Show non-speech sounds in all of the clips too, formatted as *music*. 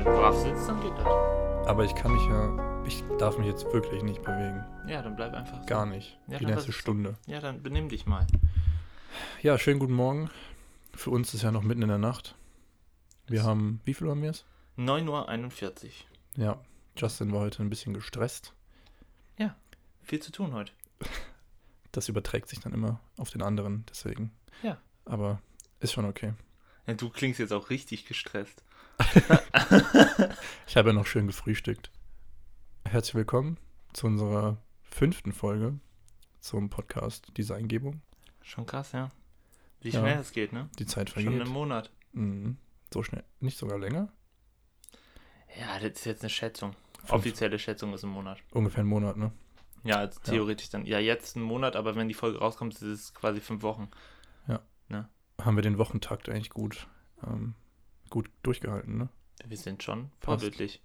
wenn du brav sitzt, dann geht das. Aber ich kann mich ja, ich darf mich jetzt wirklich nicht bewegen. Ja, dann bleib einfach so. Gar nicht. Ja, Die nächste. Stunde. Ja, dann benimm dich mal. Ja, schönen guten Morgen. Für uns ist ja noch mitten in der Nacht. Wir haben, wie viel haben wir es? 9.41 Uhr. Ja, Justin war heute ein bisschen gestresst. Viel zu tun heute. *laughs* Das überträgt sich dann immer auf den anderen, deswegen. Ja. Aber ist schon okay. Ja, du klingst jetzt auch richtig gestresst. *laughs* Ich habe ja noch schön gefrühstückt. Herzlich willkommen zu unserer fünften Folge zum Podcast Diese Eingebung. Schon krass, ja. Wie Ja. schnell es geht, ne? Die Zeit Schon vergeht. einen Monat. Mhm. So schnell. Nicht sogar länger? Ja, das ist jetzt eine Schätzung. Fünf. Offizielle Schätzung ist ein Monat. Ungefähr einen Monat, ne? Ja, also theoretisch dann. Ja, jetzt ein Monat, aber wenn die Folge rauskommt, ist es quasi fünf Wochen. Haben wir den Wochentakt eigentlich gut, ähm, gut durchgehalten, ne? Wir sind schon vorbildlich.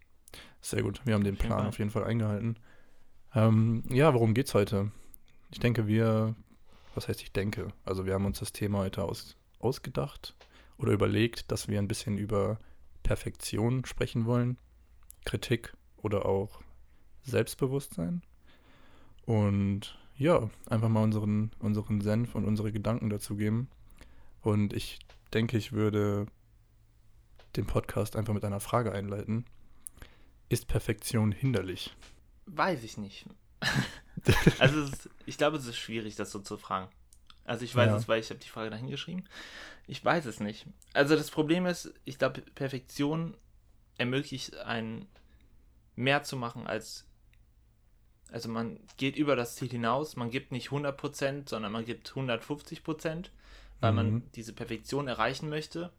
Sehr gut. Wir haben den Plan Fall. auf jeden Fall eingehalten. Ähm, ja, worum geht's heute? Ich denke, wir, was heißt ich denke? Also wir haben uns das Thema heute aus, ausgedacht oder überlegt, dass wir ein bisschen über Perfektion sprechen wollen, Kritik oder auch Selbstbewusstsein. Und ja, einfach mal unseren, unseren Senf und unsere Gedanken dazu geben. Und ich denke, ich würde den Podcast einfach mit einer Frage einleiten. Ist Perfektion hinderlich? Weiß ich nicht. *laughs* also ist, ich glaube, es ist schwierig, das so zu fragen. Also ich weiß Ja. es, weil ich habe die Frage dahin geschrieben. Ich weiß es nicht. Also das Problem ist, ich glaube, Perfektion ermöglicht einen mehr zu machen als also man geht über das Ziel hinaus, man gibt nicht 100%, sondern man gibt 150%, weil Mhm. man diese Perfektion erreichen möchte.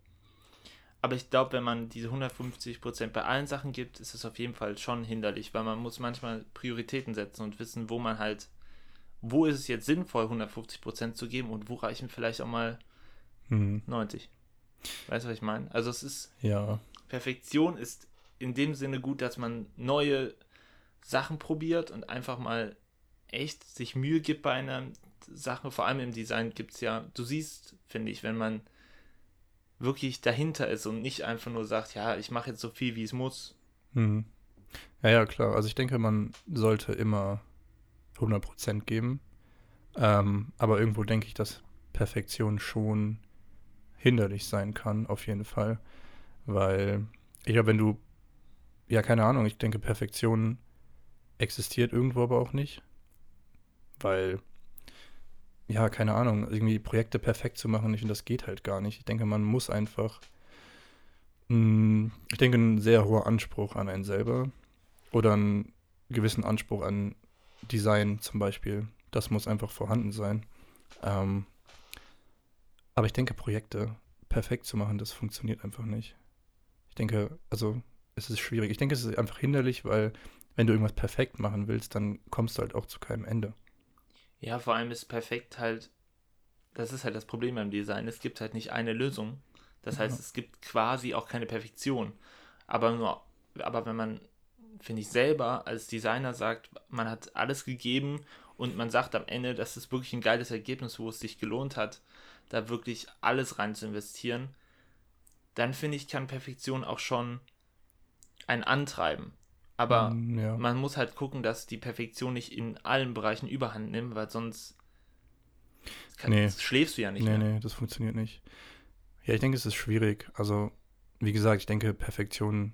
Aber ich glaube, wenn man diese 150% bei allen Sachen gibt, ist es auf jeden Fall schon hinderlich, weil man muss manchmal Prioritäten setzen und wissen, wo man halt, wo ist es jetzt sinnvoll, 150% zu geben und wo reichen vielleicht auch mal Hm, 90. Weißt du, was ich meine? Also es ist, ja, Perfektion ist in dem Sinne gut, dass man neue Sachen probiert und einfach mal echt sich Mühe gibt bei einer Sache. Vor allem im Design gibt es ja, du siehst, finde ich, wenn man wirklich dahinter ist und nicht einfach nur sagt, ja, ich mache jetzt so viel, wie es muss. hm. ja, ja, klar. Also ich denke, man sollte immer 100% geben. Ähm, aber irgendwo denke ich, dass Perfektion schon hinderlich sein kann, auf jeden Fall. Weil, ich glaube, wenn du, ja, keine Ahnung, ich denke, Perfektion existiert irgendwo aber auch nicht. Weil, ja, keine Ahnung, irgendwie Projekte perfekt zu machen, ich finde, das geht halt gar nicht. Ich denke, man muss einfach, mh, ich denke, ein sehr hoher Anspruch an einen selber oder einen gewissen Anspruch an Design zum Beispiel, das muss einfach vorhanden sein. Ähm, aber ich denke, Projekte perfekt zu machen, das funktioniert einfach nicht. Ich denke, also es ist schwierig. Ich denke, es ist einfach hinderlich, weil wenn du irgendwas perfekt machen willst, dann kommst du halt auch zu keinem Ende. Ja, vor allem ist perfekt halt, das ist halt das Problem beim Design, es gibt halt nicht eine Lösung. Das heißt, Ja. es gibt quasi auch keine Perfektion. Aber nur, aber wenn man, finde ich, selber als Designer sagt, man hat alles gegeben und man sagt am Ende, das ist wirklich ein geiles Ergebnis, wo es sich gelohnt hat, da wirklich alles rein zu investieren, dann finde ich, kann Perfektion auch schon einen antreiben. Aber Mm, ja. man muss halt gucken, dass die Perfektion nicht in allen Bereichen überhand nimmt, weil sonst kann, Nee. schläfst du ja nicht nee, mehr. nee, das funktioniert nicht. Ja, ich denke, es ist schwierig. Also, wie gesagt, ich denke, Perfektion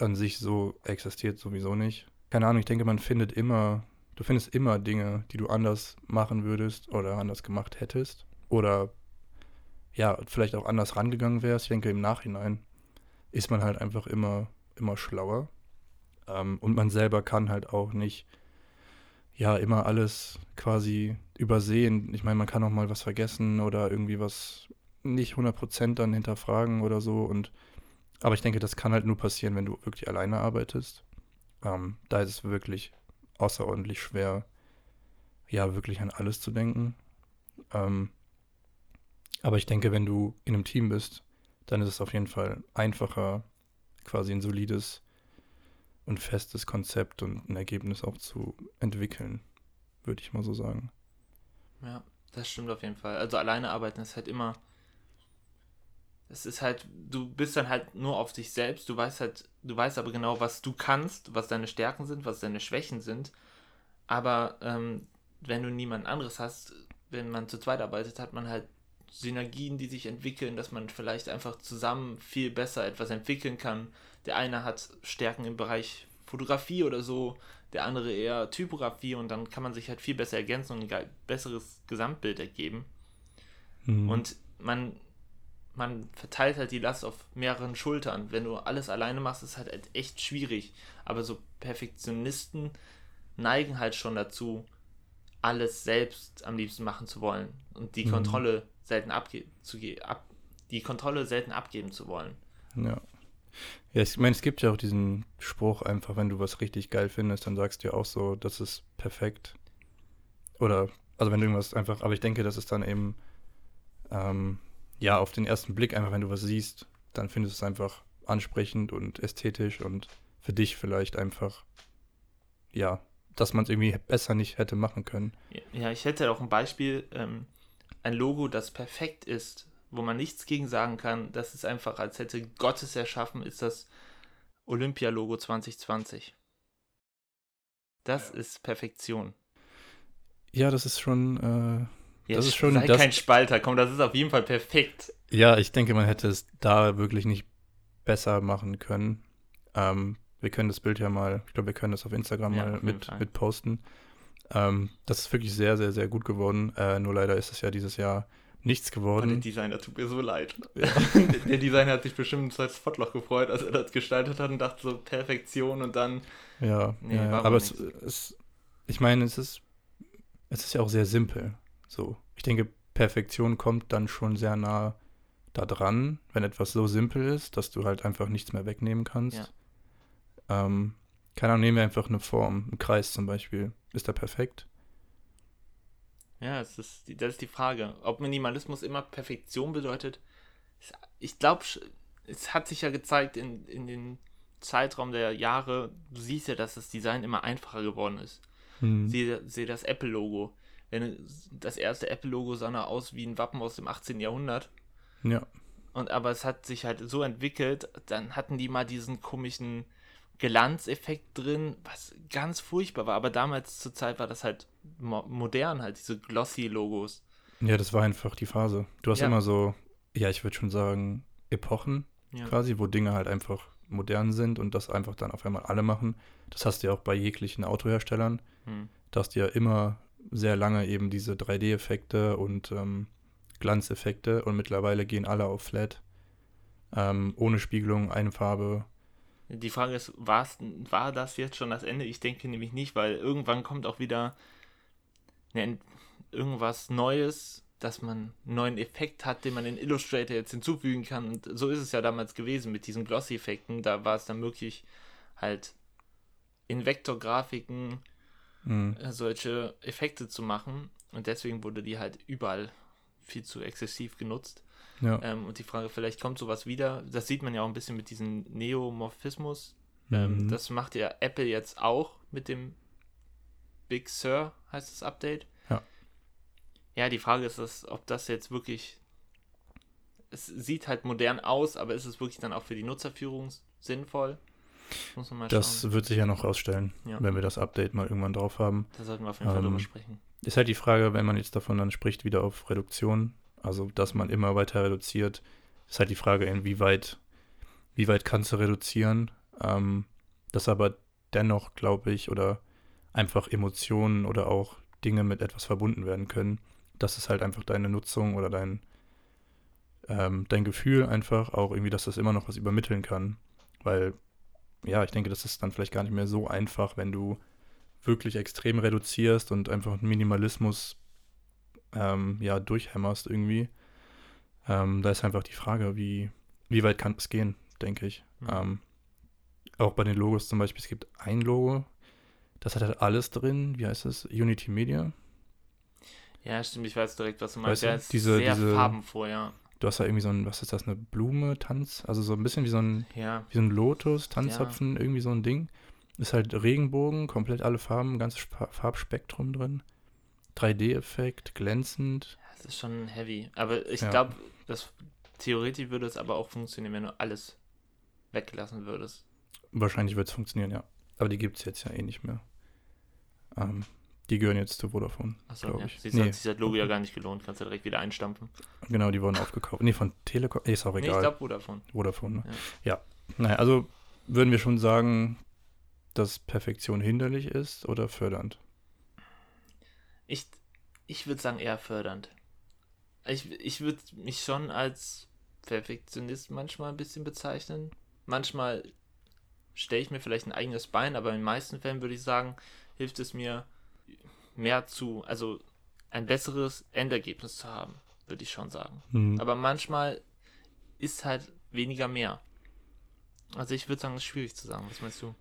an sich so existiert sowieso nicht. Keine Ahnung, ich denke, man findet immer, du findest immer Dinge, die du anders machen würdest oder anders gemacht hättest. Oder ja, vielleicht auch anders rangegangen wärst. Ich denke, im Nachhinein ist man halt einfach immer, immer schlauer. Ähm, und man selber kann halt auch nicht, ja, immer alles quasi übersehen. Ich meine, man kann auch mal was vergessen oder irgendwie was nicht 100% dann hinterfragen oder so. Und, aber ich denke, das kann halt nur passieren, wenn du wirklich alleine arbeitest. Ähm, da ist es wirklich außerordentlich schwer, ja, wirklich an alles zu denken. Ähm, aber ich denke, wenn du in einem Team bist, dann ist es auf jeden Fall einfacher, quasi ein solides und festes Konzept und ein Ergebnis auch zu entwickeln, würde ich mal so sagen. Ja, das stimmt auf jeden Fall. Also alleine arbeiten ist halt immer. es ist halt, du bist dann halt nur auf dich selbst, du weißt halt, du weißt aber genau, was du kannst, was deine Stärken sind, was deine Schwächen sind. Aber ähm, wenn du niemand anderes hast, wenn man zu zweit arbeitet, hat man halt Synergien, die sich entwickeln, dass man vielleicht einfach zusammen viel besser etwas entwickeln kann. Der eine hat Stärken im Bereich Fotografie oder so, der andere eher Typografie und dann kann man sich halt viel besser ergänzen und ein besseres Gesamtbild ergeben. Mhm. Und man, man verteilt halt die Last auf mehreren Schultern. Wenn du alles alleine machst, ist halt echt schwierig. Aber so Perfektionisten neigen halt schon dazu, alles selbst am liebsten machen zu wollen und die mhm. Kontrolle selten abgeben zu ab, die Kontrolle selten abgeben zu wollen. Ja. Ja, ich meine, es gibt ja auch diesen Spruch einfach, wenn du was richtig geil findest, dann sagst du ja auch so, das ist perfekt. Oder, also wenn du irgendwas einfach, aber ich denke, das ist dann eben, ähm, ja, auf den ersten Blick einfach, wenn du was siehst, dann findest du es einfach ansprechend und ästhetisch und für dich vielleicht einfach, ja, dass man es irgendwie besser nicht hätte machen können. Ja, ich hätte auch ein Beispiel, ähm, ein Logo, das perfekt ist, wo man nichts gegen sagen kann, das ist einfach, als hätte Gott es erschaffen, ist das Olympia-Logo 2020. Das ja. ist Perfektion. Ja, das ist schon. Äh, ja, das ist schon. Sei das, kein Spalter, komm, das ist auf jeden Fall perfekt. Ja, ich denke, man hätte es da wirklich nicht besser machen können. Ähm, wir können das Bild ja mal, ich glaube, wir können das auf Instagram ja, mal auf mit, mit posten. Ähm, das ist wirklich sehr, sehr, sehr gut geworden. Äh, nur leider ist es ja dieses Jahr nichts geworden. Und der Designer tut mir so leid. Ja. *laughs* der Designer hat sich bestimmt ein zweites Spotloch gefreut, als er das gestaltet hat und dachte so Perfektion und dann. Ja, nee, ja aber es, es, ich meine, es ist, es ist ja auch sehr simpel. So, ich denke, Perfektion kommt dann schon sehr nah da dran, wenn etwas so simpel ist, dass du halt einfach nichts mehr wegnehmen kannst. Ja. Ähm, keine Ahnung, nehmen wir einfach eine Form, einen Kreis zum Beispiel. Ist der perfekt? Ja, das ist, die, das ist die Frage. Ob Minimalismus immer Perfektion bedeutet. Ich glaube, es hat sich ja gezeigt in, in den Zeitraum der Jahre, du siehst ja, dass das Design immer einfacher geworden ist. Mhm. Sehe, sehe das Apple-Logo. Wenn das erste Apple-Logo sah aus wie ein Wappen aus dem 18. Jahrhundert. Ja. Und aber es hat sich halt so entwickelt, dann hatten die mal diesen komischen Glanzeffekt drin, was ganz furchtbar war. Aber damals zur Zeit war das halt mo modern, halt diese Glossy-Logos. Ja, das war einfach die Phase. Du hast ja. immer so, ja, ich würde schon sagen, Epochen ja. quasi, wo Dinge halt einfach modern sind und das einfach dann auf einmal alle machen. Das hast du ja auch bei jeglichen Autoherstellern. Hm. Da hast du ja immer sehr lange eben diese 3D-Effekte und ähm, Glanzeffekte und mittlerweile gehen alle auf Flat. Ähm, ohne Spiegelung, eine Farbe, die Frage ist, war das jetzt schon das Ende? Ich denke nämlich nicht, weil irgendwann kommt auch wieder ne, irgendwas Neues, dass man einen neuen Effekt hat, den man in Illustrator jetzt hinzufügen kann. Und so ist es ja damals gewesen mit diesen Glossy-Effekten. Da war es dann möglich, halt in Vektorgrafiken mhm. Äh, solche Effekte zu machen. Und deswegen wurde die halt überall viel zu exzessiv genutzt. Ja. Ähm, und die Frage, vielleicht kommt sowas wieder. Das sieht man ja auch ein bisschen mit diesem Neomorphismus. Ähm, mhm. Ähm, das macht ja Apple jetzt auch mit dem Big Sur, heißt das Update. Ja. Ja, die Frage ist, dass, ob das jetzt wirklich. Es sieht halt modern aus, aber ist es wirklich dann auch für die Nutzerführung sinnvoll? Muss man mal das schauen. wird sich ja noch rausstellen, ja. wenn wir das Update mal irgendwann drauf haben. Da sollten wir auf jeden Fall ähm, drüber sprechen. Ist halt die Frage, wenn man jetzt davon dann spricht, wieder auf Reduktion, also, dass man immer weiter reduziert, ist halt die Frage, inwieweit, wie weit kannst du reduzieren, ähm, dass aber dennoch, glaube ich, oder einfach Emotionen oder auch Dinge mit etwas verbunden werden können. Das ist halt einfach deine Nutzung oder dein, ähm, dein Gefühl einfach auch irgendwie, dass das immer noch was übermitteln kann. Weil, ja, ich denke, das ist dann vielleicht gar nicht mehr so einfach, wenn du wirklich extrem reduzierst und einfach Minimalismus ähm, ja, durchhämmerst irgendwie. Ähm, da ist einfach die Frage, wie, wie weit kann es gehen, denke ich. Mhm. Ähm, auch bei den Logos zum Beispiel, es gibt ein Logo, das hat halt alles drin. Wie heißt das? Unity Media. Ja, stimmt, ich weiß direkt, was du meinst. Weißt du, ja, diese, sehr diese, farbenfroh, ja. Du hast da irgendwie so ein, was ist das, eine Blume, Tanz? Also so ein bisschen wie so ein, ja. wie so ein Lotus, Tanzapfen, ja. irgendwie so ein Ding. Ist halt Regenbogen, komplett alle Farben, ganzes Farbspektrum drin. 3D-Effekt, glänzend. Das ist schon heavy. Aber ich ja. glaube, das Theoretisch würde es aber auch funktionieren, wenn du alles weglassen würdest. Wahrscheinlich wird es funktionieren, ja. Aber die gibt es jetzt ja eh nicht mehr. Ähm, die gehören jetzt zu Vodafone, Achso, ja. ich. Siehst du, hat sich das Logo ja gar nicht gelohnt. Kannst du direkt wieder einstampfen. Genau, die wurden aufgekauft. Nee, von Telekom. Ist auch Nee, ich egal. glaube Vodafone. Vodafone, ne? Ja. Naja, also würden wir schon sagen, dass Perfektion hinderlich ist oder fördernd? Ich, ich würde sagen eher fördernd. Ich, ich würde mich schon als Perfektionist manchmal ein bisschen bezeichnen. Manchmal stelle ich mir vielleicht ein eigenes Bein, aber in den meisten Fällen würde ich sagen, hilft es mir mehr zu, also ein besseres Endergebnis zu haben, würde ich schon sagen. Hm. Aber manchmal ist halt weniger mehr. Also ich würde sagen, es ist schwierig zu sagen. Was meinst du?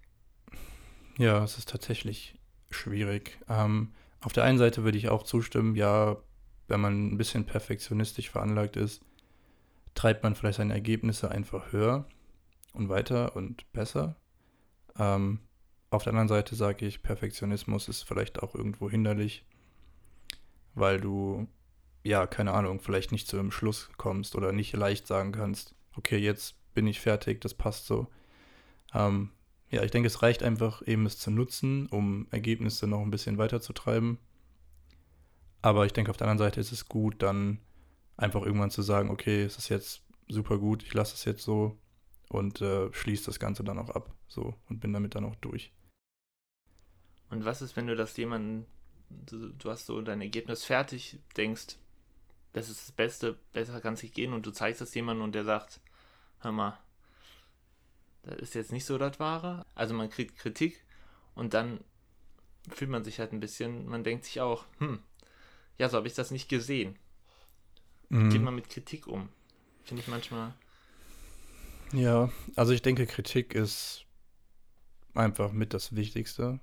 Ja, es ist tatsächlich schwierig. Ähm, auf der einen Seite würde ich auch zustimmen, ja, wenn man ein bisschen perfektionistisch veranlagt ist, treibt man vielleicht seine Ergebnisse einfach höher und weiter und besser. Ähm, auf der anderen Seite sage ich, Perfektionismus ist vielleicht auch irgendwo hinderlich, weil du, ja, keine Ahnung, vielleicht nicht zu einem Schluss kommst oder nicht leicht sagen kannst, okay, jetzt bin ich fertig, das passt so. Ähm, ja, ich denke, es reicht einfach eben es zu nutzen, um Ergebnisse noch ein bisschen weiterzutreiben. Aber ich denke, auf der anderen Seite ist es gut, dann einfach irgendwann zu sagen, okay, es ist jetzt super gut, ich lasse es jetzt so und äh, schließe das Ganze dann auch ab. So und bin damit dann auch durch. Und was ist, wenn du das jemanden, du, du hast so dein Ergebnis fertig, denkst, das ist das Beste, besser kann es nicht gehen und du zeigst das jemandem und der sagt, hör mal, das ist jetzt nicht so das Wahre. Also man kriegt Kritik und dann fühlt man sich halt ein bisschen, man denkt sich auch, hm, ja, so habe ich das nicht gesehen. Mhm. Geht man mit Kritik um. Finde ich manchmal. Ja, also ich denke, Kritik ist einfach mit das Wichtigste.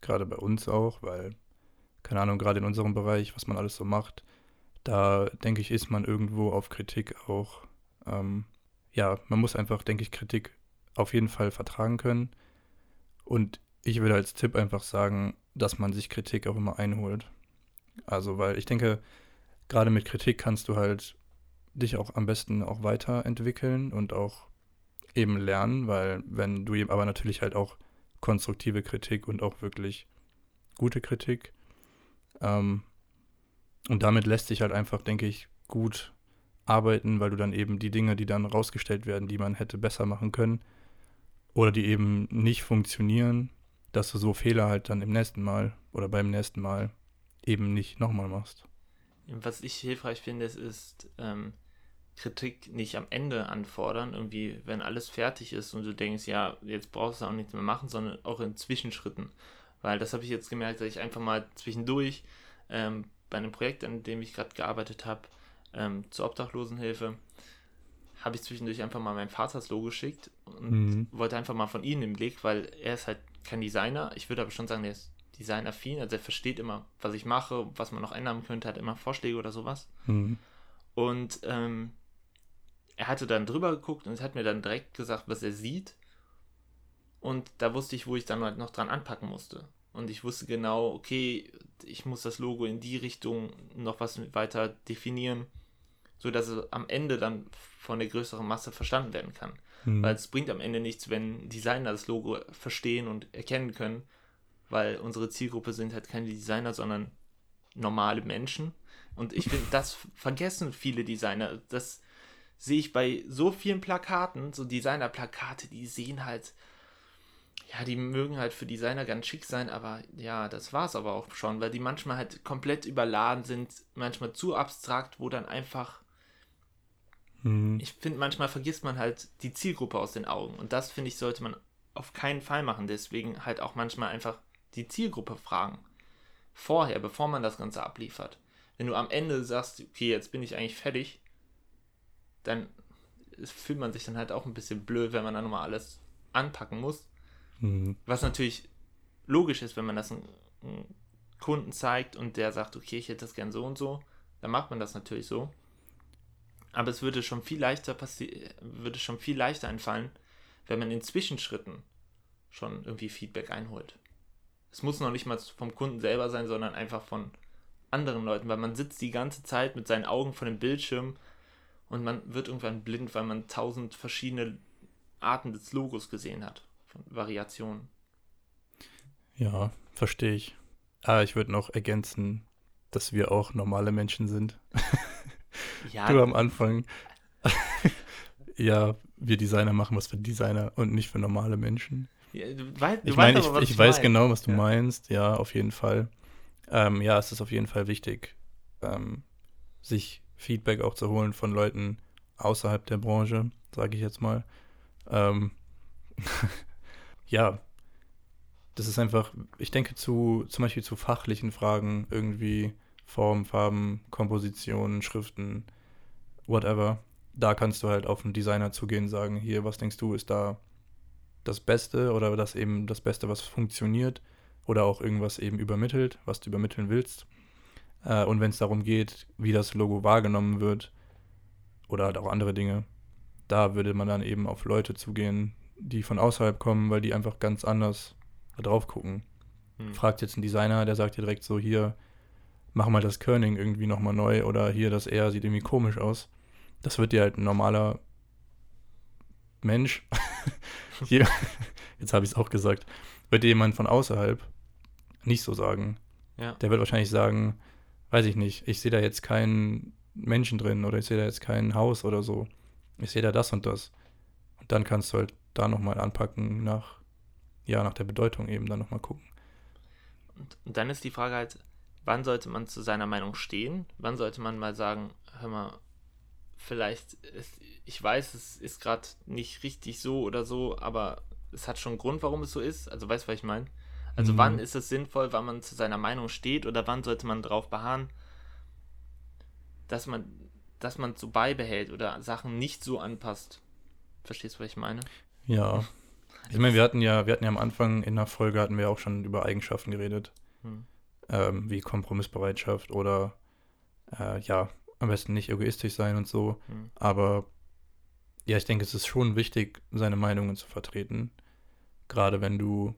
Gerade bei uns auch, weil, keine Ahnung, gerade in unserem Bereich, was man alles so macht, da denke ich, ist man irgendwo auf Kritik auch. Ähm, ja, man muss einfach, denke ich, Kritik auf jeden Fall vertragen können. Und ich würde als Tipp einfach sagen, dass man sich Kritik auch immer einholt. Also, weil ich denke, gerade mit Kritik kannst du halt dich auch am besten auch weiterentwickeln und auch eben lernen, weil wenn du eben aber natürlich halt auch konstruktive Kritik und auch wirklich gute Kritik ähm, und damit lässt sich halt einfach, denke ich, gut arbeiten, weil du dann eben die Dinge, die dann rausgestellt werden, die man hätte besser machen können oder die eben nicht funktionieren, dass du so Fehler halt dann im nächsten Mal oder beim nächsten Mal eben nicht nochmal machst. Was ich hilfreich finde, ist, ähm, Kritik nicht am Ende anfordern, irgendwie, wenn alles fertig ist und du denkst, ja, jetzt brauchst du auch nichts mehr machen, sondern auch in Zwischenschritten. Weil das habe ich jetzt gemerkt, dass ich einfach mal zwischendurch ähm, bei einem Projekt, an dem ich gerade gearbeitet habe, ähm, zur Obdachlosenhilfe, habe ich zwischendurch einfach mal meinem Vater das Logo geschickt und Mhm. wollte einfach mal von ihm den Blick, weil er ist halt kein Designer. Ich würde aber schon sagen, der ist designaffin, also er versteht immer, was ich mache, was man noch ändern könnte, hat immer Vorschläge oder sowas. Mhm. Und ähm, er hatte dann drüber geguckt und hat mir dann direkt gesagt, was er sieht. Und da wusste ich, wo ich dann halt noch dran anpacken musste. Und ich wusste genau, okay, ich muss das Logo in die Richtung noch was weiter definieren, sodass es am Ende dann von der größeren Masse verstanden werden kann. Mhm. Weil es bringt am Ende nichts, wenn Designer das Logo verstehen und erkennen können, weil unsere Zielgruppe sind halt keine Designer, sondern normale Menschen. Und ich finde, das vergessen viele Designer. Das sehe ich bei so vielen Plakaten, so Designer-Plakate, die sehen halt, ja, die mögen halt für Designer ganz schick sein, aber ja, das war es aber auch schon, weil die manchmal halt komplett überladen sind, manchmal zu abstrakt, wo dann einfach Mhm. ich finde, manchmal vergisst man halt die Zielgruppe aus den Augen. Und das, finde ich, sollte man auf keinen Fall machen. Deswegen halt auch manchmal einfach die Zielgruppe fragen. Vorher, bevor man das Ganze abliefert. Wenn du am Ende sagst, okay, jetzt bin ich eigentlich fertig, dann fühlt man sich dann halt auch ein bisschen blöd, wenn man dann nochmal alles anpacken muss. Mhm. Was natürlich logisch ist, wenn man das einem, einem Kunden zeigt und der sagt, okay, ich hätte das gern so und so, dann macht man das natürlich so. Aber es würde schon viel leichter passi würde schon viel leichter einfallen, wenn man in Zwischenschritten schon irgendwie Feedback einholt. Es muss noch nicht mal vom Kunden selber sein, sondern einfach von anderen Leuten, weil man sitzt die ganze Zeit mit seinen Augen vor dem Bildschirm Und man wird irgendwann blind, weil man tausend verschiedene Arten des Logos gesehen hat. Von Variationen. Ja, verstehe ich. Ah, ich würde noch ergänzen, dass wir auch normale Menschen sind. *laughs* Ja. du am Anfang. *laughs* ja, wir Designer machen was für Designer und nicht für normale Menschen. Ja, du weißt, du ich meine, ich, ich, ich weiß mein. genau, was du ja. meinst. Ja, auf jeden Fall. Ähm, ja, es ist auf jeden Fall wichtig, ähm, sich Feedback auch zu holen von Leuten außerhalb der Branche, sage ich jetzt mal. Ähm, *laughs* ja, das ist einfach, ich denke zu, zum Beispiel zu fachlichen Fragen irgendwie Form, Farben, Kompositionen, Schriften, whatever. Da kannst du halt auf einen Designer zugehen und sagen, hier, was denkst du, ist da das Beste oder das eben das Beste, was funktioniert oder auch irgendwas eben übermittelt, was du übermitteln willst. Äh, und wenn es darum geht, wie das Logo wahrgenommen wird oder halt auch andere Dinge, da würde man dann eben auf Leute zugehen, die von außerhalb kommen, weil die einfach ganz anders drauf gucken. Hm. Fragt jetzt ein Designer, der sagt dir direkt so, hier, mach mal das Kerning irgendwie nochmal neu oder hier das R sieht irgendwie komisch aus. Das wird dir halt ein normaler Mensch, *laughs* hier, *laughs* jetzt habe ich es auch gesagt, wird dir jemand von außerhalb nicht so sagen. Ja. Der wird wahrscheinlich sagen, weiß ich nicht, ich sehe da jetzt keinen Menschen drin oder ich sehe da jetzt kein Haus oder so. Ich sehe da das und das. Und dann kannst du halt da nochmal anpacken nach, ja, nach der Bedeutung eben dann nochmal gucken. Und, und dann ist die Frage halt, wann sollte man zu seiner Meinung stehen? Wann sollte man mal sagen, hör mal, vielleicht, ist, ich weiß, es ist gerade nicht richtig so oder so, aber es hat schon einen Grund, warum es so ist. Also weißt du, was ich meine? Also mhm. wann ist es sinnvoll, wann man zu seiner Meinung steht oder wann sollte man darauf beharren, dass man, dass man so beibehält oder Sachen nicht so anpasst. Verstehst du, was ich meine? Ja. Ich meine, wir hatten ja, wir hatten ja am Anfang in der Folge hatten wir auch schon über Eigenschaften geredet. Hm ähm, wie Kompromissbereitschaft oder äh, ja, am besten nicht egoistisch sein und so. Mhm. Aber ja, ich denke, es ist schon wichtig, seine Meinungen zu vertreten. Gerade wenn du.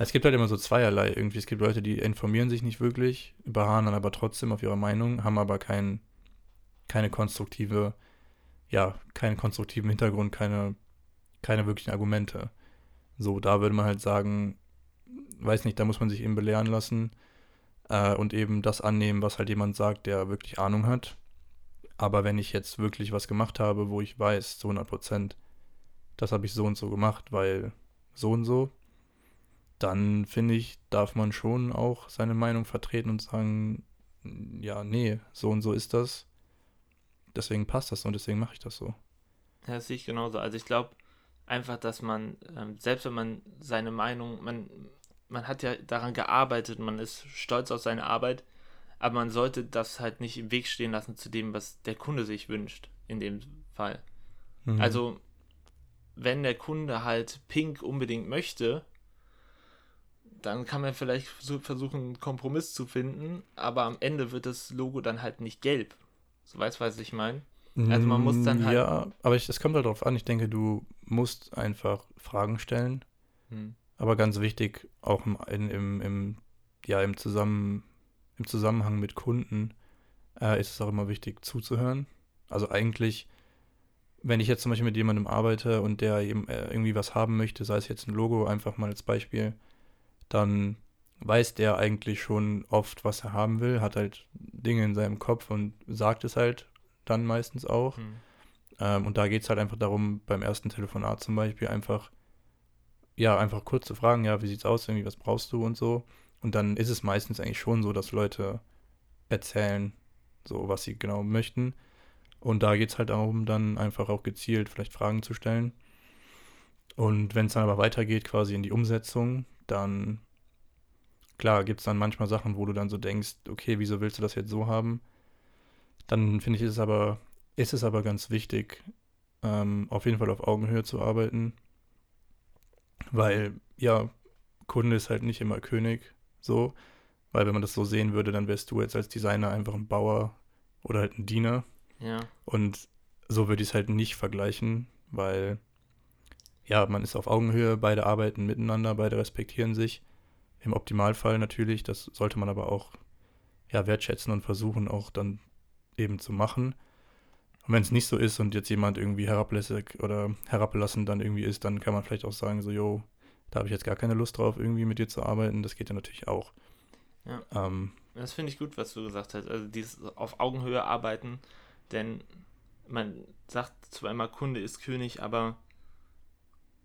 Es gibt halt immer so zweierlei irgendwie. Es gibt Leute, die informieren sich nicht wirklich, beharren dann aber trotzdem auf ihre Meinung, haben aber kein, keine konstruktive, ja, keinen konstruktiven Hintergrund, keine, keine wirklichen Argumente. So, da würde man halt sagen, weiß nicht, da muss man sich eben belehren lassen äh, und eben das annehmen, was halt jemand sagt, der wirklich Ahnung hat. Aber wenn ich jetzt wirklich was gemacht habe, wo ich weiß, zu 100 Prozent, das habe ich so und so gemacht, weil so und so, dann finde ich, darf man schon auch seine Meinung vertreten und sagen, ja, nee, so und so ist das. Deswegen passt das und deswegen mache ich das so. Ja, das sehe ich genauso. Also ich glaube einfach, dass man, ähm, selbst wenn man seine Meinung, man, man hat ja daran gearbeitet, man ist stolz auf seine Arbeit, aber man sollte das halt nicht im Weg stehen lassen zu dem, was der Kunde sich wünscht, in dem Fall. Mhm. Also, wenn der Kunde halt pink unbedingt möchte, dann kann man vielleicht versuchen, einen Kompromiss zu finden, aber am Ende wird das Logo dann halt nicht gelb. So weißt du, was ich meine? Also man muss dann halt. Ja, aber es kommt halt darauf an, ich denke, du musst einfach Fragen stellen. Hm. Aber ganz wichtig, auch im, in, im, im, ja, im, Zusammen, im Zusammenhang mit Kunden äh, ist es auch immer wichtig zuzuhören. Also eigentlich, wenn ich jetzt zum Beispiel mit jemandem arbeite und der eben äh, irgendwie was haben möchte, sei es jetzt ein Logo, einfach mal als Beispiel, dann weiß der eigentlich schon oft, was er haben will, hat halt Dinge in seinem Kopf und sagt es halt dann meistens auch. Hm. Ähm, und da geht es halt einfach darum, beim ersten Telefonat zum Beispiel einfach ja, einfach kurz zu fragen, ja, wie sieht's aus, irgendwie, was brauchst du und so. Und dann ist es meistens eigentlich schon so, dass Leute erzählen, so was sie genau möchten. Und da geht es halt darum, dann einfach auch gezielt vielleicht Fragen zu stellen. Und wenn es dann aber weitergeht, quasi in die Umsetzung, dann, klar, gibt es dann manchmal Sachen, wo du dann so denkst, okay, wieso willst du das jetzt so haben? Dann finde ich, ist es aber, ist es aber ganz wichtig, ähm, auf jeden Fall auf Augenhöhe zu arbeiten weil, ja, Kunde ist halt nicht immer König, so. Weil wenn man das so sehen würde, dann wärst du jetzt als Designer einfach ein Bauer oder halt ein Diener. Ja. Und so würde ich es halt nicht vergleichen, weil, ja, man ist auf Augenhöhe, beide arbeiten miteinander, beide respektieren sich. Im Optimalfall natürlich, das sollte man aber auch, ja, wertschätzen und versuchen auch dann eben zu machen. Und wenn es nicht so ist und jetzt jemand irgendwie herablässig oder herablassend dann irgendwie ist, dann kann man vielleicht auch sagen, so, yo, da habe ich jetzt gar keine Lust drauf, irgendwie mit dir zu arbeiten. Das geht ja natürlich auch. Ja. Ähm, das finde ich gut, was du gesagt hast. Also dieses auf Augenhöhe arbeiten, denn man sagt zwar immer, Kunde ist König, aber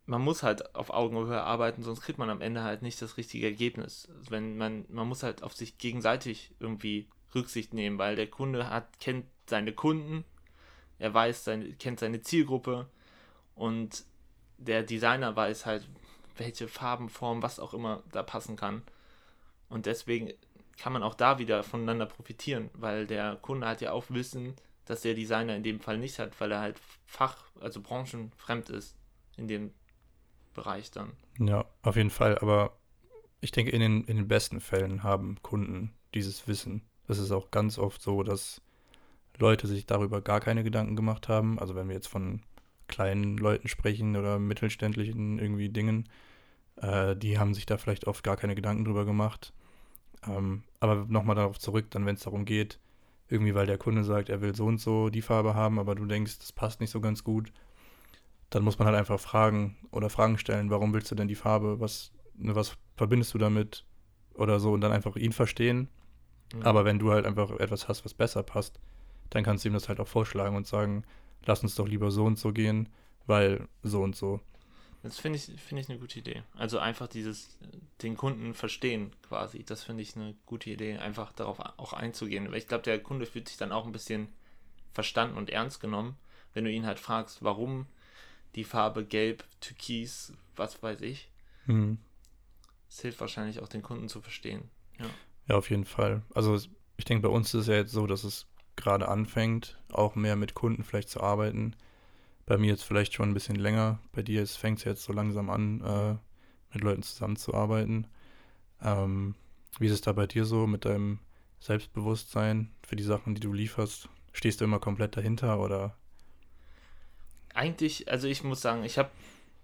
man muss halt auf Augenhöhe arbeiten, sonst kriegt man am Ende halt nicht das richtige Ergebnis. Also wenn man, man muss halt auf sich gegenseitig irgendwie Rücksicht nehmen, weil der Kunde hat, kennt seine Kunden, er weiß, seine, kennt seine Zielgruppe und der Designer weiß halt, welche Farben, Formen, was auch immer da passen kann. Und deswegen kann man auch da wieder voneinander profitieren, weil der Kunde hat ja auch Wissen, dass der Designer in dem Fall nicht hat, weil er halt fach-, also branchenfremd ist in dem Bereich dann. Ja, auf jeden Fall. Aber ich denke, in den, in den besten Fällen haben Kunden dieses Wissen. Das ist auch ganz oft so, dass Leute sich darüber gar keine Gedanken gemacht haben. Also wenn wir jetzt von kleinen Leuten sprechen oder mittelständlichen irgendwie Dingen, äh, die haben sich da vielleicht oft gar keine Gedanken drüber gemacht. Ähm, aber nochmal darauf zurück, dann wenn es darum geht, irgendwie weil der Kunde sagt, er will so und so die Farbe haben, aber du denkst, das passt nicht so ganz gut, dann muss man halt einfach fragen oder Fragen stellen, warum willst du denn die Farbe, was, ne, was verbindest du damit oder so und dann einfach ihn verstehen. Mhm. Aber wenn du halt einfach etwas hast, was besser passt, dann kannst du ihm das halt auch vorschlagen und sagen, lass uns doch lieber so und so gehen, weil so und so. Das finde ich, find ich eine gute Idee. Also einfach dieses, den Kunden verstehen quasi. Das finde ich eine gute Idee, einfach darauf auch einzugehen. Weil ich glaube, der Kunde fühlt sich dann auch ein bisschen verstanden und ernst genommen, wenn du ihn halt fragst, warum die Farbe gelb, türkis, was weiß ich. Mhm. Es hilft wahrscheinlich auch den Kunden zu verstehen. Ja, ja auf jeden Fall. Also ich denke, bei uns ist es ja jetzt so, dass es gerade anfängt, auch mehr mit Kunden vielleicht zu arbeiten bei mir jetzt vielleicht schon ein bisschen länger. Bei dir fängt es jetzt so langsam an, äh, mit Leuten zusammenzuarbeiten. Ähm, wie ist es da bei dir so mit deinem Selbstbewusstsein für die Sachen, die du lieferst? Stehst du immer komplett dahinter oder? Eigentlich, also ich muss sagen, ich habe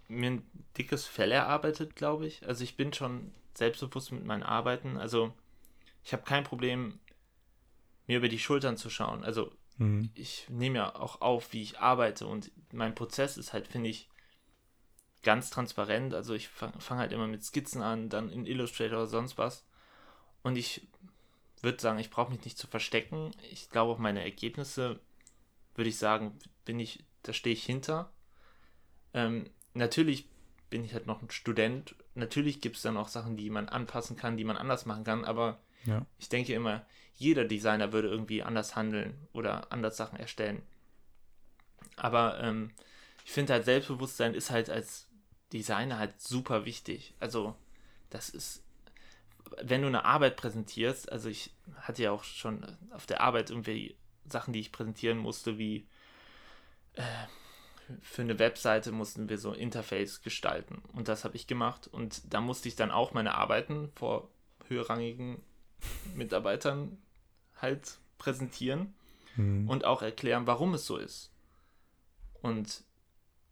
mir ein dickes Fell erarbeitet, glaube ich. Also ich bin schon selbstbewusst mit meinen Arbeiten. Also ich habe kein Problem, mir über die Schultern zu schauen. Also Mhm. Ich nehme ja auch auf, wie ich arbeite und mein Prozess ist halt, finde ich, ganz transparent. Also ich fange fang halt immer mit Skizzen an, dann in Illustrator oder sonst was. Und ich würde sagen, ich brauche mich nicht zu verstecken. Ich glaube auch meine Ergebnisse, würde ich sagen, bin ich, da stehe ich hinter. Ähm, natürlich bin ich halt noch ein Student. Natürlich gibt es dann auch Sachen, die man anpassen kann, die man anders machen kann, aber ja. ich denke immer, jeder Designer würde irgendwie anders handeln oder anders Sachen erstellen. Aber ähm, ich finde halt Selbstbewusstsein ist halt als Designer halt super wichtig. Also das ist, wenn du eine Arbeit präsentierst, also ich hatte ja auch schon auf der Arbeit irgendwie Sachen, die ich präsentieren musste, wie äh, für eine Webseite mussten wir so ein Interface gestalten und das habe ich gemacht und da musste ich dann auch meine Arbeiten vor höherrangigen Mitarbeitern halt präsentieren mhm. und auch erklären, warum es so ist. Und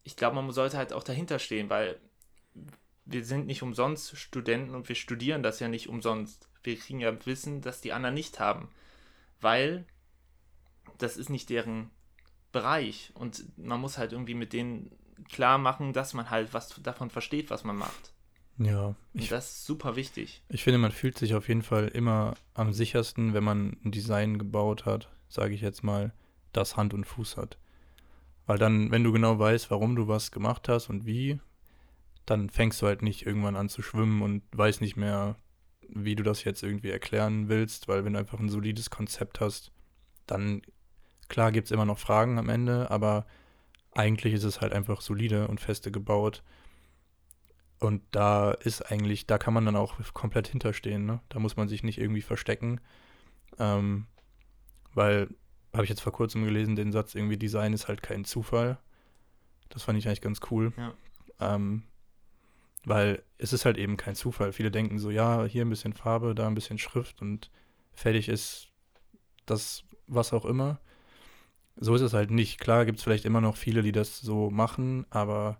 ich glaube, man sollte halt auch dahinter stehen, weil wir sind nicht umsonst Studenten und wir studieren das ja nicht umsonst. Wir kriegen ja Wissen, das die anderen nicht haben, weil das ist nicht deren Bereich und man muss halt irgendwie mit denen klar machen, dass man halt was davon versteht, was man macht. Ja. Ich, das ist super wichtig. Ich finde, man fühlt sich auf jeden Fall immer am sichersten, wenn man ein Design gebaut hat, sage ich jetzt mal, das Hand und Fuß hat. Weil dann, wenn du genau weißt, warum du was gemacht hast und wie, dann fängst du halt nicht irgendwann an zu schwimmen und weißt nicht mehr, wie du das jetzt irgendwie erklären willst, weil wenn du einfach ein solides Konzept hast, dann, klar gibt es immer noch Fragen am Ende, aber eigentlich ist es halt einfach solide und feste gebaut. Und da ist eigentlich, da kann man dann auch komplett hinterstehen. Ne? Da muss man sich nicht irgendwie verstecken. Ähm, weil, habe ich jetzt vor kurzem gelesen, den Satz irgendwie, Design ist halt kein Zufall. Das fand ich eigentlich ganz cool. Ja. Ähm, weil es ist halt eben kein Zufall. Viele denken so, ja, hier ein bisschen Farbe, da ein bisschen Schrift und fertig ist das, was auch immer. So ist es halt nicht. Klar gibt es vielleicht immer noch viele, die das so machen, aber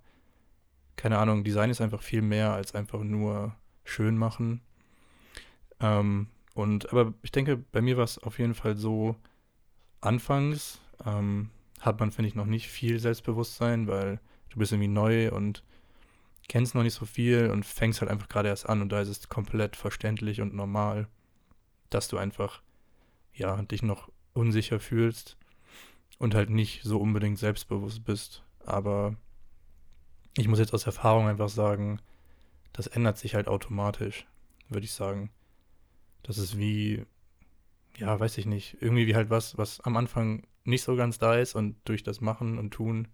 keine Ahnung, Design ist einfach viel mehr als einfach nur schön machen. Ähm, und aber ich denke, bei mir war es auf jeden Fall so, anfangs ähm, hat man, finde ich, noch nicht viel Selbstbewusstsein, weil du bist irgendwie neu und kennst noch nicht so viel und fängst halt einfach gerade erst an und da ist es komplett verständlich und normal, dass du einfach, ja, dich noch unsicher fühlst und halt nicht so unbedingt selbstbewusst bist. Aber ich muss jetzt aus Erfahrung einfach sagen, das ändert sich halt automatisch, würde ich sagen. Das ist wie, ja, weiß ich nicht, irgendwie wie halt was, was am Anfang nicht so ganz da ist und durch das Machen und Tun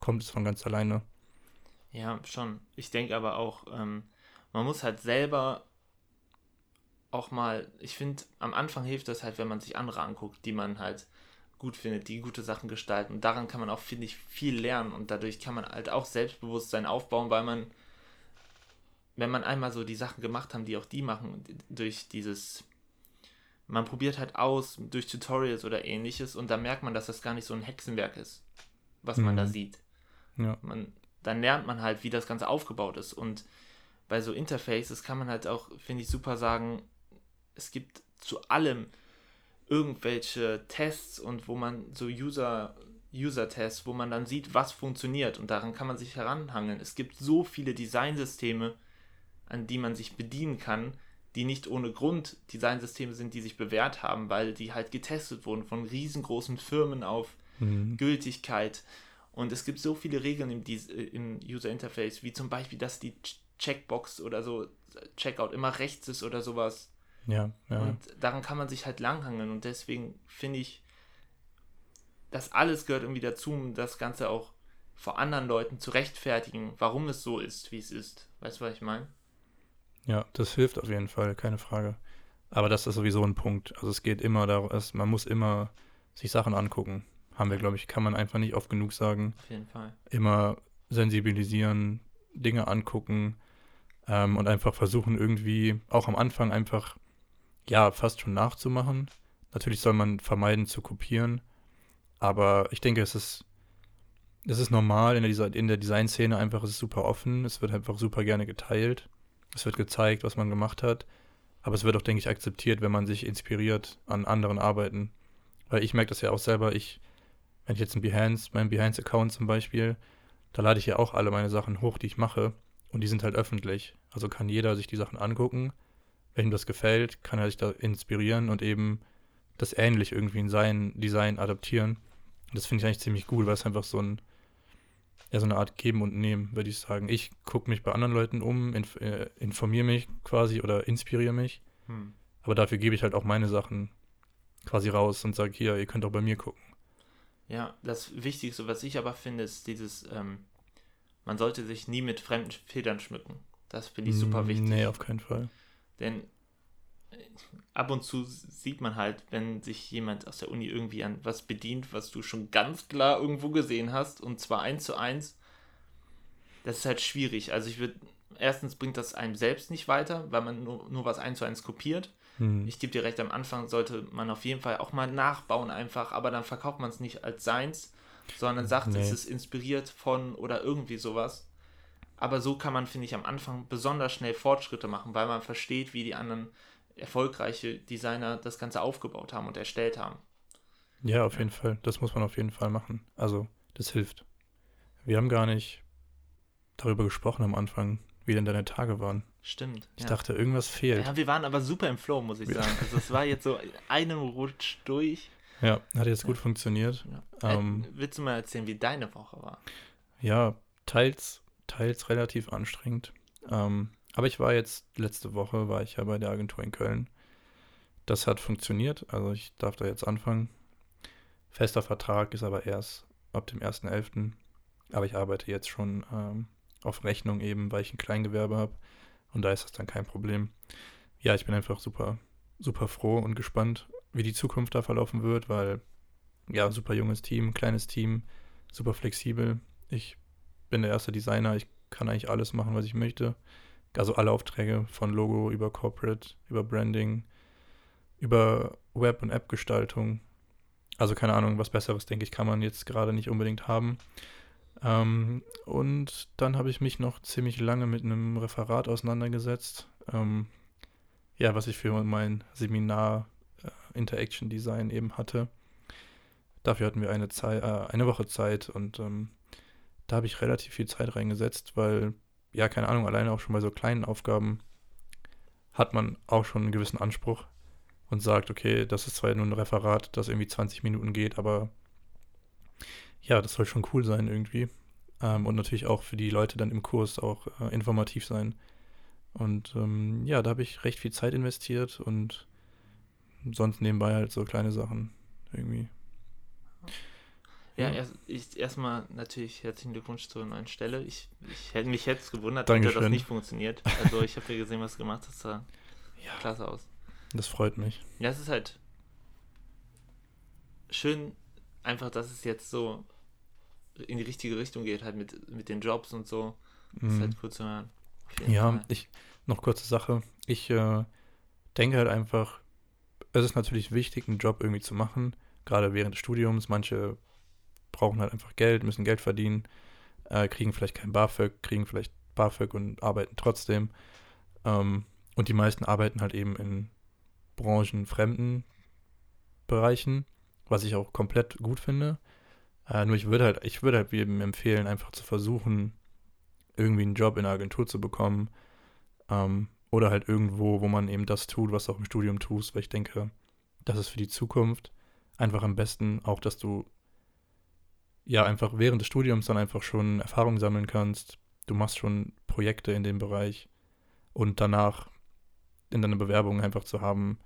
kommt es von ganz alleine. Ja, schon. Ich denke aber auch, ähm, man muss halt selber auch mal, ich finde, am Anfang hilft das halt, wenn man sich andere anguckt, die man halt gut findet, die gute Sachen gestalten. Und daran kann man auch, finde ich, viel lernen und dadurch kann man halt auch Selbstbewusstsein aufbauen, weil man, wenn man einmal so die Sachen gemacht haben, die auch die machen, durch dieses, man probiert halt aus durch Tutorials oder ähnliches und da merkt man, dass das gar nicht so ein Hexenwerk ist, was mhm. man da mhm. sieht. Ja. Man, dann lernt man halt, wie das Ganze aufgebaut ist. Und bei so Interfaces kann man halt auch, finde ich, super sagen, es gibt zu allem irgendwelche Tests und wo man so User, User-Tests, wo man dann sieht, was funktioniert und daran kann man sich heranhangeln. Es gibt so viele Designsysteme, an die man sich bedienen kann, die nicht ohne Grund Designsysteme sind, die sich bewährt haben, weil die halt getestet wurden von riesengroßen Firmen auf mhm. Gültigkeit und es gibt so viele Regeln im, äh, im User Interface, wie zum Beispiel, dass die Checkbox oder so Checkout immer rechts ist oder sowas. Ja, ja. Und daran kann man sich halt langhangeln. Und deswegen finde ich, das alles gehört irgendwie dazu, um das Ganze auch vor anderen Leuten zu rechtfertigen, warum es so ist, wie es ist. Weißt du, was ich meine? Ja, das hilft auf jeden Fall, keine Frage. Aber das ist sowieso ein Punkt. Also es geht immer darum, man muss immer sich Sachen angucken haben wir, glaube ich, kann man einfach nicht oft genug sagen. Auf jeden Fall. Immer sensibilisieren, Dinge angucken ähm, und einfach versuchen irgendwie auch am Anfang einfach, ja, fast schon nachzumachen. Natürlich soll man vermeiden zu kopieren, aber ich denke, es ist, es ist normal in der, in der Designszene einfach, es ist super offen, es wird einfach super gerne geteilt, es wird gezeigt, was man gemacht hat, aber es wird auch, denke ich, akzeptiert, wenn man sich inspiriert an anderen Arbeiten. Weil ich merke das ja auch selber, ich wenn ich jetzt ein Behance, meinen Behance-Account zum Beispiel, da lade ich ja auch alle meine Sachen hoch, die ich mache. Und die sind halt öffentlich. Also kann jeder sich die Sachen angucken. Wenn ihm das gefällt, kann er sich da inspirieren und eben das ähnlich irgendwie in sein Design adaptieren. Und das finde ich eigentlich ziemlich gut, weil es einfach so ein, ja, so eine Art Geben und Nehmen, würde ich sagen. Ich gucke mich bei anderen Leuten um, inf äh, informiere mich quasi oder inspiriere mich. Hm. Aber dafür gebe ich halt auch meine Sachen quasi raus und sage, hier, ihr könnt auch bei mir gucken. Ja, das Wichtigste, was ich aber finde, ist dieses, ähm, man sollte sich nie mit fremden Federn schmücken. Das finde ich super wichtig. Nee, auf keinen Fall. Denn äh, ab und zu sieht man halt, wenn sich jemand aus der Uni irgendwie an was bedient, was du schon ganz klar irgendwo gesehen hast, und zwar eins zu eins, das ist halt schwierig. Also ich würde, erstens bringt das einem selbst nicht weiter, weil man nur, nur was eins zu eins kopiert. Hm. Ich gebe dir recht, am Anfang sollte man auf jeden Fall auch mal nachbauen einfach, aber dann verkauft man es nicht als seins, sondern sagt, nee. es ist inspiriert von oder irgendwie sowas. Aber so kann man, finde ich, am Anfang besonders schnell Fortschritte machen, weil man versteht, wie die anderen erfolgreiche Designer das Ganze aufgebaut haben und erstellt haben. Ja, auf jeden Fall. Das muss man auf jeden Fall machen. Also, das hilft. Wir haben gar nicht darüber gesprochen am Anfang, wie denn deine Tage waren. Stimmt. Ich ja. dachte, irgendwas fehlt. Ja, wir waren aber super im Flow, muss ich sagen. Also es war jetzt so einem Rutsch durch. Ja, hat jetzt gut funktioniert. Ja. Ähm, äh, willst du mal erzählen, wie deine Woche war? Ja, teils, teils relativ anstrengend. Ähm, aber ich war jetzt, letzte Woche war ich ja bei der Agentur in Köln. Das hat funktioniert, also ich darf da jetzt anfangen. Fester Vertrag ist aber erst ab dem 1.11. Aber ich arbeite jetzt schon ähm, auf Rechnung eben, weil ich ein Kleingewerbe habe. Und da ist das dann kein Problem. Ja, ich bin einfach super, super froh und gespannt, wie die Zukunft da verlaufen wird, weil ja, super junges Team, kleines Team, super flexibel. Ich bin der erste Designer, ich kann eigentlich alles machen, was ich möchte. Also alle Aufträge von Logo über Corporate, über Branding, über Web- und App-Gestaltung. Also keine Ahnung, was Besseres, denke ich, kann man jetzt gerade nicht unbedingt haben. Ähm, und dann habe ich mich noch ziemlich lange mit einem Referat auseinandergesetzt. Ähm, ja, was ich für mein Seminar äh, Interaction Design eben hatte. Dafür hatten wir eine, Zei äh, eine Woche Zeit und ähm, da habe ich relativ viel Zeit reingesetzt, weil, ja, keine Ahnung, alleine auch schon bei so kleinen Aufgaben hat man auch schon einen gewissen Anspruch und sagt, okay, das ist zwar nur ein Referat, das irgendwie 20 Minuten geht, aber ja, das soll schon cool sein irgendwie. Ähm, und natürlich auch für die Leute dann im Kurs auch äh, informativ sein. Und ähm, ja, da habe ich recht viel Zeit investiert und sonst nebenbei halt so kleine Sachen irgendwie. Ja, erst, erstmal natürlich herzlichen Glückwunsch zur neuen Stelle. Ich, ich hätte mich jetzt gewundert, Dankeschön. hätte das nicht funktioniert. Also ich habe ja gesehen, was du gemacht hast. Sah Ja. klasse aus. Das freut mich. Ja, es ist halt schön, einfach, dass es jetzt so in die richtige Richtung geht, halt mit, mit den Jobs und so. Das ist Mhm. halt cool zu hören. Ja, Fall. ich, noch kurze Sache. Ich äh, denke halt einfach, es ist natürlich wichtig, einen Job irgendwie zu machen, gerade während des Studiums. Manche brauchen halt einfach Geld, müssen Geld verdienen, äh, kriegen vielleicht kein BAföG, kriegen vielleicht BAföG und arbeiten trotzdem. Ähm, und die meisten arbeiten halt eben in branchenfremden Bereichen, was ich auch komplett gut finde. Äh, nur ich würde halt, ich würde halt jedem empfehlen, einfach zu versuchen, irgendwie einen Job in einer Agentur zu bekommen. Ähm, oder halt irgendwo, wo man eben das tut, was du auch im Studium tust, weil ich denke, das ist für die Zukunft einfach am besten auch, dass du ja einfach während des Studiums dann einfach schon Erfahrung sammeln kannst. Du machst schon Projekte in dem Bereich und danach in deiner Bewerbung einfach zu haben,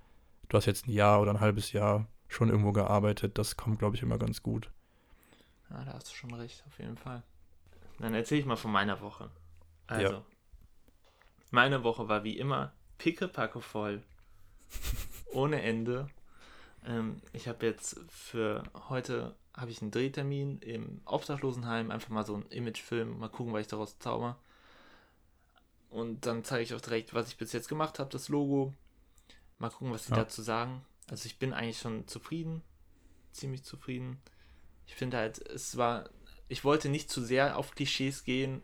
du hast jetzt ein Jahr oder ein halbes Jahr schon irgendwo gearbeitet, das kommt, glaube ich, immer ganz gut. Ja, da hast du schon recht, auf jeden Fall. Dann erzähle ich mal von meiner Woche. Also, Ja. meine Woche war wie immer pickepacke voll. *laughs* Ohne Ende. Ähm, ich habe jetzt für heute habe ich einen Drehtermin im Obdachlosenheim, einfach mal so einen Imagefilm, mal gucken, was ich daraus zauber. Und dann zeige ich auch direkt, was ich bis jetzt gemacht habe, das Logo. Mal gucken, was sie Ja. dazu sagen. Also ich bin eigentlich schon zufrieden, ziemlich zufrieden. Ich finde halt, es war, ich wollte nicht zu sehr auf Klischees gehen,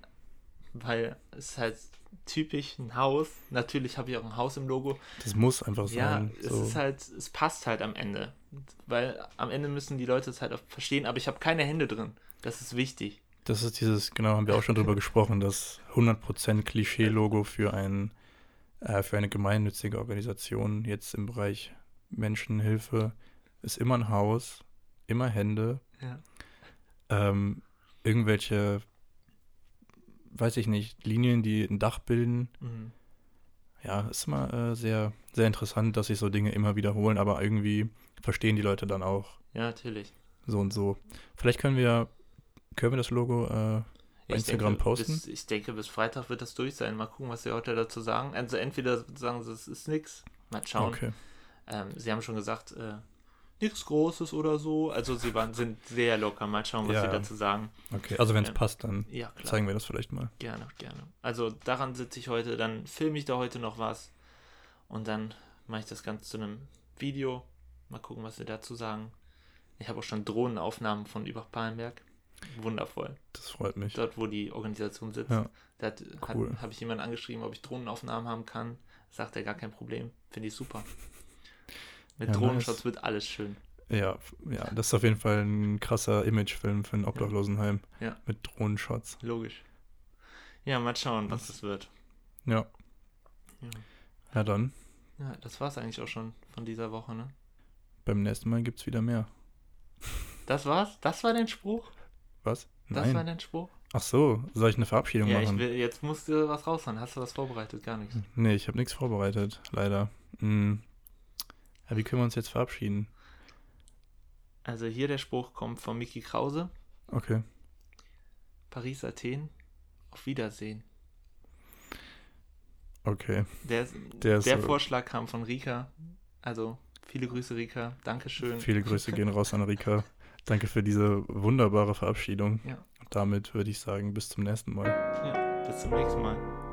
weil es halt typisch ein Haus. Natürlich habe ich auch ein Haus im Logo. Das muss einfach Ja, sein. es so. ist halt, es passt halt am Ende. Weil am Ende müssen die Leute es halt auch verstehen, aber ich habe keine Hände drin. Das ist wichtig. Das ist dieses, genau, haben wir auch schon drüber gesprochen, das 100% Klischee-Logo für, ein, äh, für eine gemeinnützige Organisation jetzt im Bereich Menschenhilfe ist immer ein Haus, immer Hände, Ja. ähm, irgendwelche, weiß ich nicht, Linien, die ein Dach bilden. Mhm. Ja, ist immer äh, sehr, sehr interessant, dass sich so Dinge immer wiederholen, aber irgendwie verstehen die Leute dann auch Ja, natürlich. so und so. Vielleicht können wir, können wir das Logo äh, bei ich Instagram denke, posten? Bis, ich denke, bis Freitag wird das durch sein. Mal gucken, was die heute dazu sagen. Also entweder sagen sie, es ist nix. Mal schauen. Okay. Ähm, sie haben schon gesagt, äh, nichts Großes oder so. Also sie waren, sind sehr locker. Mal schauen, was Ja. sie dazu sagen. Okay, also wenn es Ja. passt, dann Ja, zeigen wir das vielleicht mal. Gerne, gerne. Also daran sitze ich heute, dann filme ich da heute noch was und dann mache ich das Ganze zu einem Video. Mal gucken, was sie dazu sagen. Ich habe auch schon Drohnenaufnahmen von Übach-Palenberg. Wundervoll. Das freut mich. Dort, wo die Organisation sitzt. Ja, Da cool. habe ich jemanden angeschrieben, ob ich Drohnenaufnahmen haben kann. Sagt er gar kein Problem. Finde ich super. Mit Ja, Drohnenshots nice. wird alles schön. Ja, ja, das ist auf jeden Fall ein krasser Imagefilm für ein Obdachlosenheim. Ja. Mit Drohnenshots. Logisch. Ja, mal schauen, was das wird. Ja. Ja. Ja, dann. ja, das war es eigentlich auch schon von dieser Woche, ne? Beim nächsten Mal gibt es wieder mehr. *laughs* Das war's? Das war dein Spruch? Was? Das war Nein. dein Spruch? Ach so, soll ich eine Verabschiedung Ja, machen? will, jetzt musst du was raushauen. Hast du was vorbereitet? Gar nichts. Nee, ich habe nichts vorbereitet, leider. Hm. Ja, wie können wir uns jetzt verabschieden? Also hier der Spruch kommt von Mickey Krause. Okay. Paris, Athen. Auf Wiedersehen. Okay. Der, Der der, Vorschlag kam von Rika. Also viele Grüße, Rika. Dankeschön. Viele Grüße gehen raus an Rika. *laughs* Danke für diese wunderbare Verabschiedung. Ja. Und damit würde ich sagen, bis zum nächsten Mal. Ja, bis zum nächsten Mal.